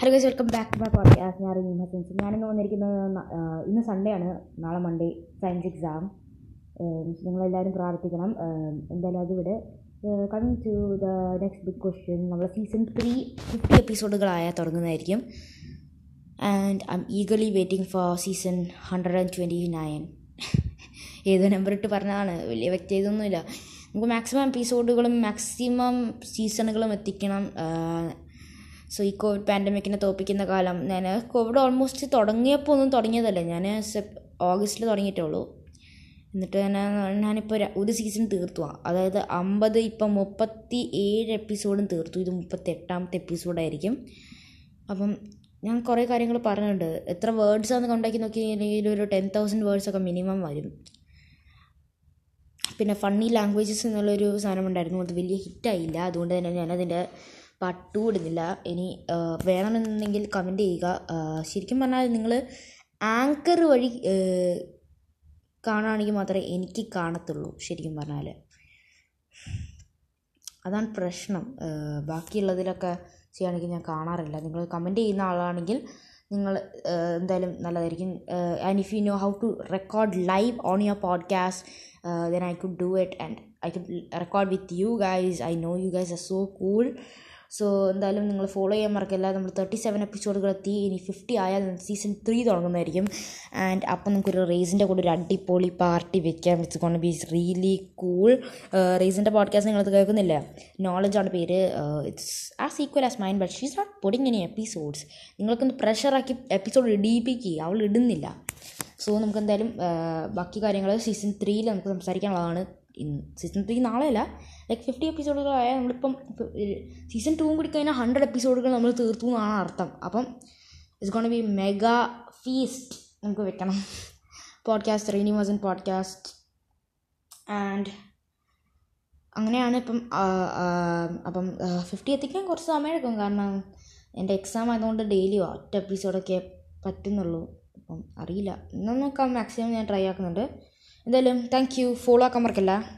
Hello guys welcome back to my podcast ഞാൻ ഇന്ന് ഹസൻസ് ഞാനിന്ന് വന്നിരിക്കുന്നത് ഇന്ന് സൺഡേ ആണ്. നാളെ മൺഡേ സയൻസ് എക്സാം നിങ്ങളെല്ലാവരും പ്രാർത്ഥിക്കണം. എന്തായാലും അതിവിടെ coming to the next big question നമ്മൾ സീസൺ ത്രീ ഫിഫ്റ്റി എപ്പിസോഡുകളായ തുടങ്ങുന്നതായിരിക്കും. And I'm eagerly waiting for season hundred and twenty nine ഏത് നമ്പർ ഇട്ട് പറഞ്ഞതാണ്. വലിയ വ്യക്തി ഇതൊന്നുമില്ല നമുക്ക് മാക്സിമം എപ്പിസോഡുകളും മാക്സിമം സീസണുകളും എത്തിക്കണം. സോ ഈ കോവിഡ് പാൻഡമിക്കിനെ തോപ്പിക്കുന്ന കാലം. ഞാൻ കോവിഡ് ഓൾമോസ്റ്റ് തുടങ്ങിയപ്പോൾ ഒന്നും തുടങ്ങിയതല്ല. ഞാൻ ഓഗസ്റ്റിൽ തുടങ്ങിയിട്ടേ ഉള്ളൂ എന്നിട്ട് ഞാൻ ഞാനിപ്പോൾ ഒരു സീസൺ തീർത്തു അതായത് അമ്പത് ഇപ്പം മുപ്പത്തി ഏഴ് എപ്പിസോഡും തീർത്തു. ഇത് മുപ്പത്തി എട്ടാമത്തെ എപ്പിസോഡായിരിക്കും അപ്പം ഞാൻ കുറേ കാര്യങ്ങൾ പറഞ്ഞിട്ടുണ്ട്. എത്ര വേർഡ്സ് ആണെന്ന് കൊണ്ടാക്കി കഴിഞ്ഞാൽ ഒരു ടെൻ തൗസൻഡ് വേർഡ്സ് ഒക്കെ മിനിമം വരും. പിന്നെ ഫണ്ണി ലാംഗ്വേജസ് എന്നുള്ളൊരു സാധനം ഉണ്ടായിരുന്നു അത് വലിയ ഹിറ്റായില്ല അതുകൊണ്ട് തന്നെ ഞാനതിന്റെ പാർട്ട് ടു ഇടുന്നില്ല. ഇനി വേണമെന്നുണ്ടെങ്കിൽ കമന്റ് ചെയ്യുക. ശരിക്കും പറഞ്ഞാൽ നിങ്ങൾ ആങ്കർ വഴി കാണുകയാണെങ്കിൽ മാത്രമേ എനിക്ക് കാണത്തുള്ളൂ ശരിക്കും പറഞ്ഞാൽ അതാണ് പ്രശ്നം. ബാക്കിയുള്ളതിലൊക്കെ ചെയ്യുകയാണെങ്കിൽ ഞാൻ കാണാറില്ല. നിങ്ങൾ കമന്റ് ചെയ്യുന്ന ആളാണെങ്കിൽ നിങ്ങൾ എന്തായാലും നല്ലതായിരിക്കും. And if you know how to record live on your podcast then I could do it and I could record with you guys I know you guys are so cool so എന്തായാലും നിങ്ങൾ follow ചെയ്യാൻ മറക്കില്ല. നമ്മൾ thirty seven എപ്പിസോഡുകൾ എത്തി. ഇനി fifty ആയാൽ season three തുടങ്ങുന്നതായിരിക്കും. And അപ്പം നമുക്കൊരു റേസിന്റെ കൂടെ ഒരു അടിപൊളി പാർട്ടി വെക്കാം. It's gonna be really cool റേസിന്റെ podcast നിങ്ങൾ കേൾക്കുന്നില്ല? നോളജാണ് പേര്. It's a sequel as mind but she's not posting any episodes നിങ്ങൾക്കൊന്ന് പ്രഷറാക്കി എപ്പിസോഡ് ഇടിയിപ്പിക്കുക അവൾ ഇടുന്നില്ല. സോ നമുക്ക് എന്തായാലും ബാക്കി കാര്യങ്ങൾ സീസൺ ത്രീയിൽ നമുക്ക് സംസാരിക്കാനുള്ളതാണ് ഇന്ന്. സീസൺ ത്രീ നാളെയല്ല ലൈക്ക് ഫിഫ്റ്റി എപ്പിസോഡുകളായ നമ്മളിപ്പം സീസൺ ടൂവും കൂടി കഴിഞ്ഞാൽ ഹൺഡ്രഡ് എപ്പിസോഡുകൾ നമ്മൾ തീർത്തു എന്നാണ് അർത്ഥം. അപ്പം it's gonna be mega feast നമുക്ക് വെക്കണം. പോഡ്കാസ്റ്റ് റീനിവേഴ്സൻ പോഡ്കാസ്റ്റ് ആൻഡ് അങ്ങനെയാണ് ഇപ്പം അപ്പം ഫിഫ്റ്റി എത്തിക്കാൻ കുറച്ച് സമയം എടുക്കും കാരണം എന്റെ എക്സാം ആയതുകൊണ്ട് ഡെയിലി ഒറ്റ എപ്പിസോഡൊക്കെ പറ്റുന്നുള്ളൂ. അപ്പം അറിയില്ല. എന്നാൽ നോക്കാം മാക്സിമം ഞാൻ ട്രൈ ആക്കുന്നുണ്ട്. എന്തായാലും താങ്ക് യു ഫോളോ ആക്കാൻ മറക്കല്ല.